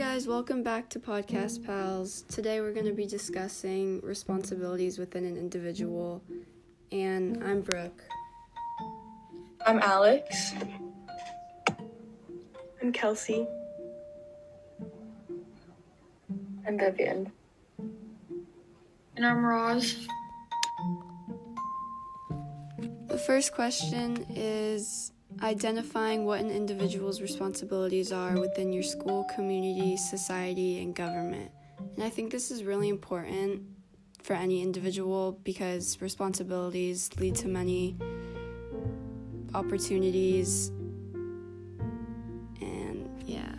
guys, welcome back to Podcast Pals. Today we're going to be discussing responsibilities within an individual, and I'm Brooke. I'm Alex. I'm Kelsey. I'm Vivian. And I'm Roz. The first question is identifying what an individual's responsibilities are within your school, community, society, and government. And I think this is really important for any individual because responsibilities lead to many opportunities. And yeah.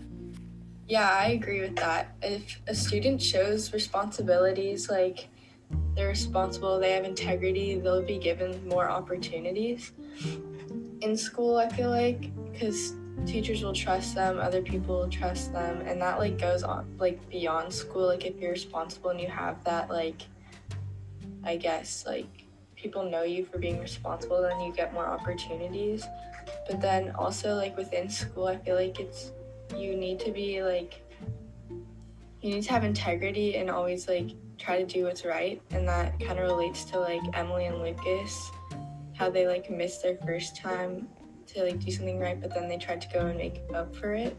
Yeah, I agree with that. If a student shows responsibilities, like they're responsible, they have integrity, they'll be given more opportunities in school, I feel like, because teachers will trust them, other people will trust them, and that like goes on like beyond school. Like if you're responsible and you have that like I guess like people know you for being responsible, then you get more opportunities. But then also like within school, I feel like it's you need to be like you need to have integrity and always like try to do what's right and that kind of relates to like Emily and Lucas how they like missed their first time to like do something right, but then they tried to go and make up for it.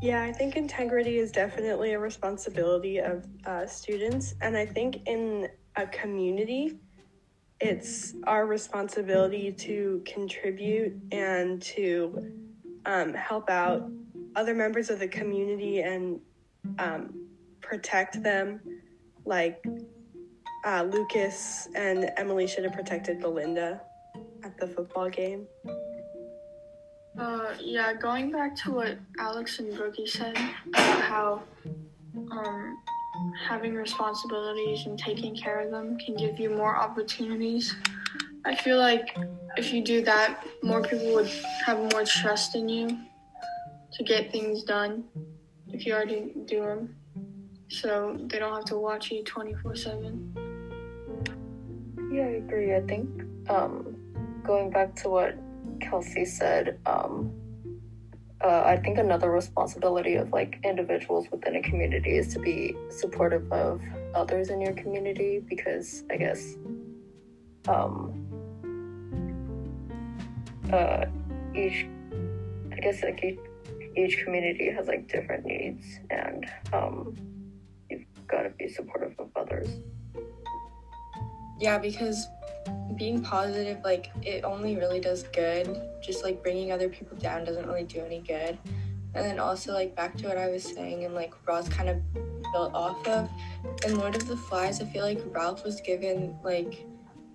Yeah, I think integrity is definitely a responsibility of uh, students, and I think in a community, it's our responsibility to contribute and to um, help out other members of the community and um, protect them, like uh, Lucas and Emily should have protected Belinda at the football game. Uh, yeah, going back to what Alex and Brookie said about how um, having responsibilities and taking care of them can give you more opportunities. I feel like if you do that, more people would have more trust in you to get things done if you already do them. So they don't have to watch you 24 7. Yeah, I agree. I think um, going back to what Kelsey said, um, uh, I think another responsibility of like individuals within a community is to be supportive of others in your community because I guess um, uh, each I guess like each, each community has like different needs and um, you've got to be supportive of others. Yeah, because being positive, like, it only really does good. Just like bringing other people down doesn't really do any good. And then also, like, back to what I was saying, and like Roz kind of built off of. In Lord of the Flies, I feel like Ralph was given like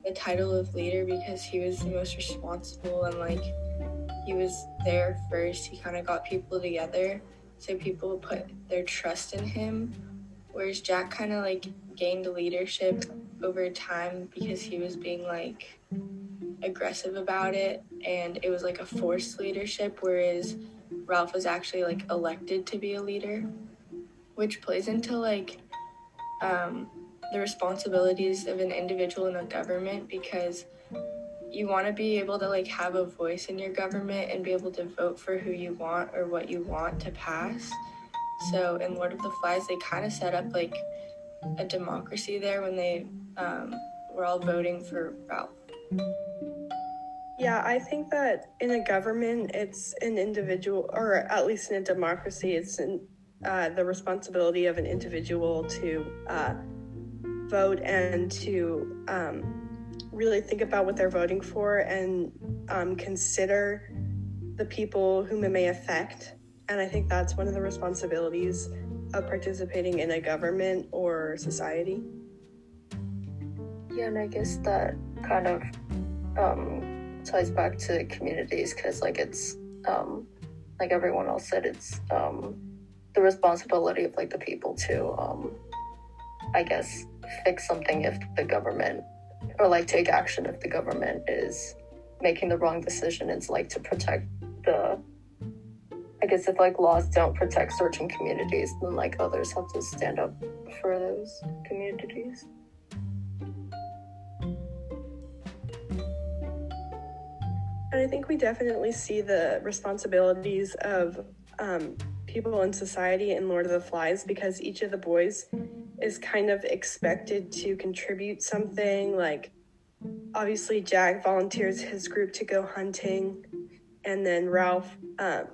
the title of leader because he was the most responsible and like he was there first. He kind of got people together, so people put their trust in him. Whereas Jack kind of like gained leadership over time because he was being like aggressive about it. And it was like a forced leadership whereas Ralph was actually like elected to be a leader which plays into like um, the responsibilities of an individual in a government because you want to be able to like have a voice in your government and be able to vote for who you want or what you want to pass. So in Lord of the Flies they kind of set up like a democracy there when they um, were all voting for Ralph. Yeah, I think that in a government, it's an individual, or at least in a democracy, it's an, uh, the responsibility of an individual to uh, vote and to um, really think about what they're voting for and um, consider the people whom it may affect. And I think that's one of the responsibilities of participating in a government or society. Yeah, and I guess that kind of um, ties back to communities because, like, it's um, like everyone else said, it's um, the responsibility of like the people to, um, I guess, fix something if the government or like take action if the government is making the wrong decision. It's like to protect the I guess if like laws don't protect certain communities, then like others have to stand up for those communities. And I think we definitely see the responsibilities of um, people in society in Lord of the Flies because each of the boys is kind of expected to contribute something. Like, obviously, Jack volunteers his group to go hunting, and then Ralph um,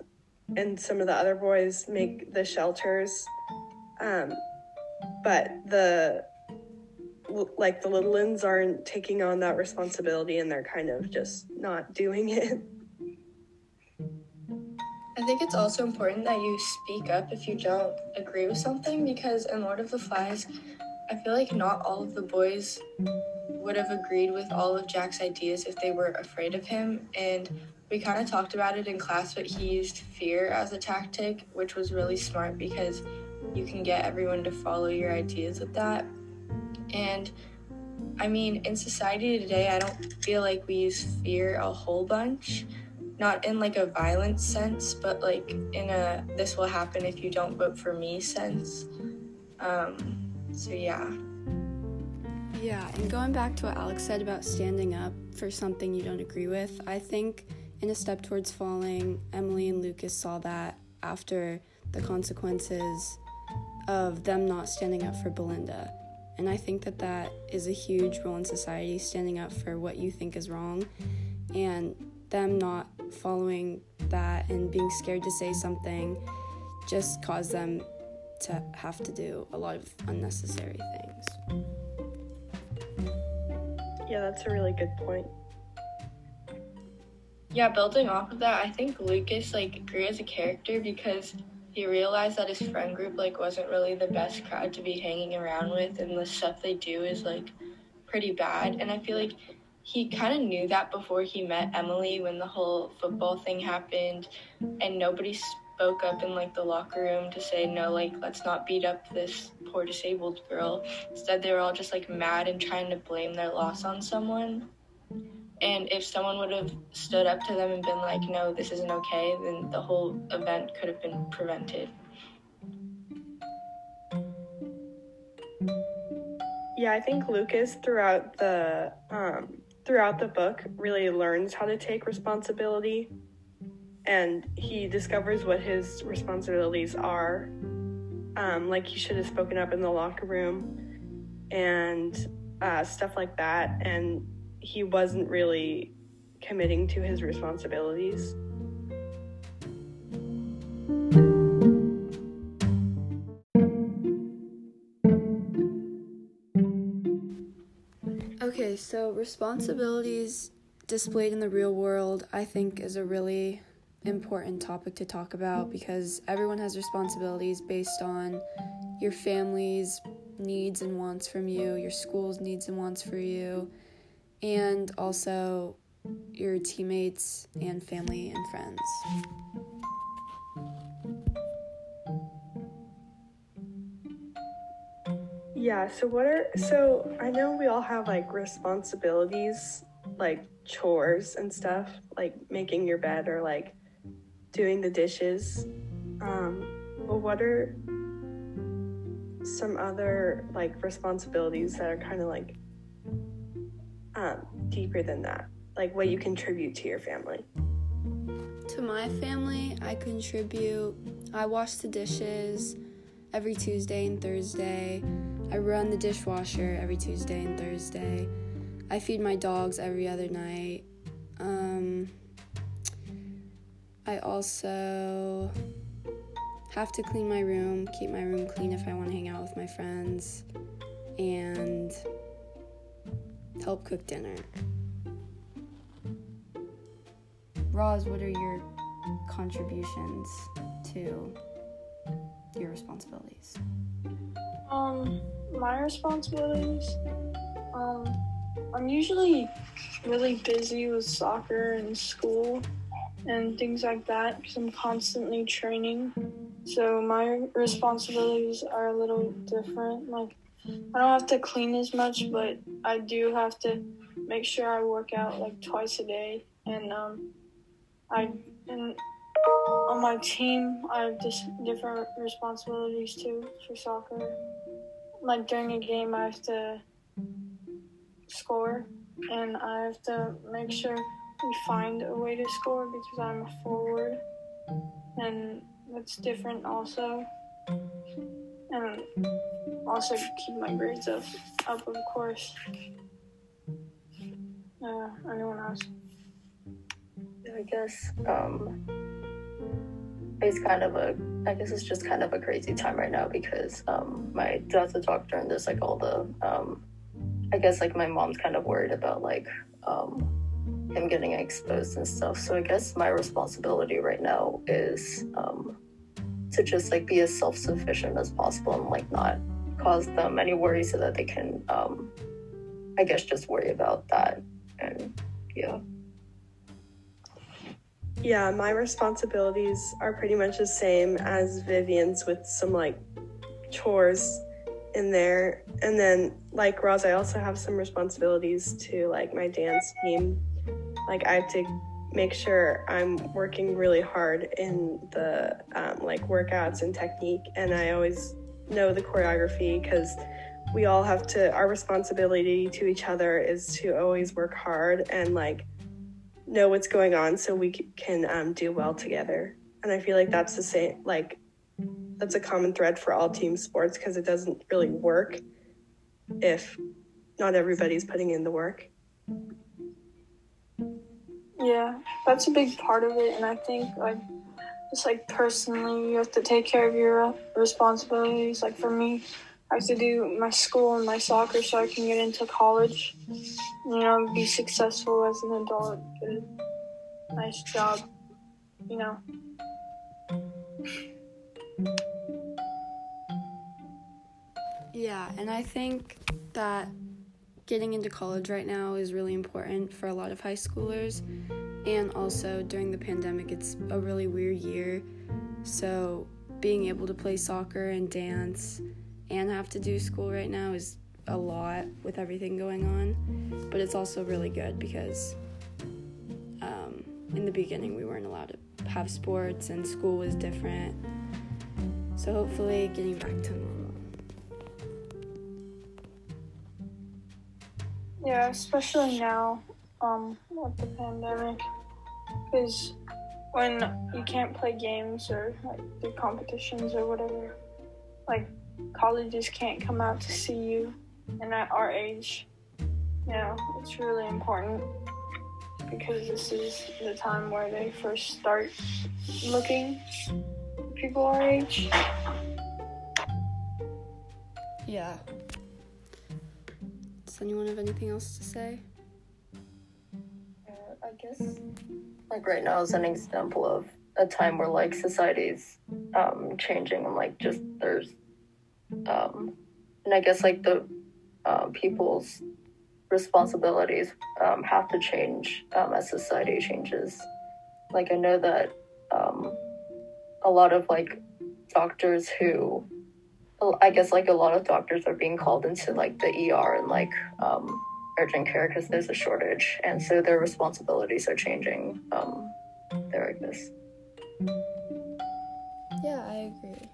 and some of the other boys make the shelters. Um, but the like the little ones aren't taking on that responsibility and they're kind of just not doing it. I think it's also important that you speak up if you don't agree with something because in Lord of the Flies, I feel like not all of the boys would have agreed with all of Jack's ideas if they were afraid of him. And we kind of talked about it in class, but he used fear as a tactic, which was really smart because you can get everyone to follow your ideas with that. And I mean, in society today, I don't feel like we use fear a whole bunch. Not in like a violent sense, but like in a this will happen if you don't vote for me sense. Um, so, yeah. Yeah, and going back to what Alex said about standing up for something you don't agree with, I think in A Step Towards Falling, Emily and Lucas saw that after the consequences of them not standing up for Belinda. And I think that that is a huge role in society, standing up for what you think is wrong, and them not following that and being scared to say something just caused them to have to do a lot of unnecessary things. Yeah, that's a really good point. Yeah, building off of that, I think Lucas like grew as a character because he realized that his friend group like wasn't really the best crowd to be hanging around with and the stuff they do is like pretty bad and i feel like he kind of knew that before he met emily when the whole football thing happened and nobody spoke up in like the locker room to say no like let's not beat up this poor disabled girl. Instead they were all just like mad and trying to blame their loss on someone. And if someone would have stood up to them and been like, no, this isn't okay, then the whole event could have been prevented. Yeah, I think Lucas throughout the um, throughout the book really learns how to take responsibility, and he discovers what his responsibilities are. Um, like he should have spoken up in the locker room, and uh, stuff like that, and he wasn't really committing to his responsibilities. Okay, so responsibilities displayed in the real world, I think, is a really important topic to talk about because everyone has responsibilities based on your family's needs and wants from you, your school's needs and wants for you, and also your teammates and family and friends. Yeah, so what are so I know we all have like responsibilities like chores and stuff, like making your bed or like doing the dishes. Um but what are some other like responsibilities that are kind of like um, deeper than that, like what you contribute to your family? To my family, I contribute, I wash the dishes every Tuesday and Thursday. I run the dishwasher every Tuesday and Thursday. I feed my dogs every other night. Um, I also have to clean my room, keep my room clean if I want to hang out with my friends, and help cook dinner. Roz, what are your contributions to your responsibilities? Um, my responsibilities. Um, I'm usually really busy with soccer and school and things like that because I'm constantly training. So my responsibilities are a little different. Like I don't have to clean as much, but I do have to make sure I work out like twice a day. And um, I and on my team, I have just different responsibilities too for soccer. Like during a game, I have to score, and I have to make sure find a way to score because I'm a forward. And that's different also. And also keep my grades up, up of course. Uh, anyone else? I guess um, it's kind of a I guess it's just kind of a crazy time right now because um, my dad's a doctor and there's like all the um, I guess like my mom's kind of worried about like um, him getting exposed and stuff. So I guess my responsibility right now is um, to just like be as self sufficient as possible and like not cause them any worry so that they can um, I guess just worry about that and yeah. Yeah, my responsibilities are pretty much the same as Vivian's with some like chores in there. And then like Roz, I also have some responsibilities to like my dance team. Like I have to make sure I'm working really hard in the um, like workouts and technique and I always know the choreography because we all have to our responsibility to each other is to always work hard and like know what's going on so we can um, do well together. And I feel like that's the same, like, that's a common thread for all team sports because it doesn't really work if not everybody's putting in the work. Yeah, that's a big part of it. And I think, like, just like personally, you have to take care of your responsibilities. Like, for me, I have to do my school and my soccer so I can get into college. You know, be successful as an adult, get a nice job. You know. Yeah, and I think that getting into college right now is really important for a lot of high schoolers. And also during the pandemic, it's a really weird year. So being able to play soccer and dance and have to do school right now is a lot with everything going on. But it's also really good because um, in the beginning we weren't allowed to have sports and school was different. So hopefully getting back to normal. Yeah, especially now um, with the pandemic. Because when you can't play games or like do competitions or whatever, like colleges can't come out to see you, and at our age, you know, it's really important because this is the time where they first start looking people our age. Yeah. Does anyone have anything else to say? Uh, I guess like right now is an example of a time where like society's um, changing and like just there's um, and I guess like the uh, people's responsibilities um, have to change um, as society changes. Like I know that um, a lot of like doctors who, I guess like a lot of doctors are being called into like the ER and like um, urgent care because there's a shortage, and so their responsibilities are changing. Um, there, I guess. Yeah, I agree.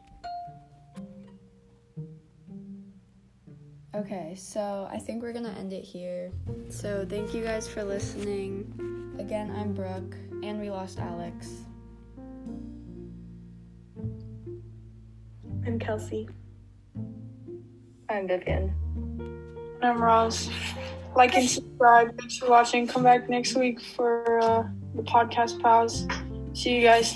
Okay, so I think we're gonna end it here. So thank you guys for listening. Again, I'm Brooke, and we lost Alex. I'm Kelsey. I'm Vivian. I'm Roz. Like and subscribe. Thanks for watching. Come back next week for uh, the Podcast Pals. See you guys.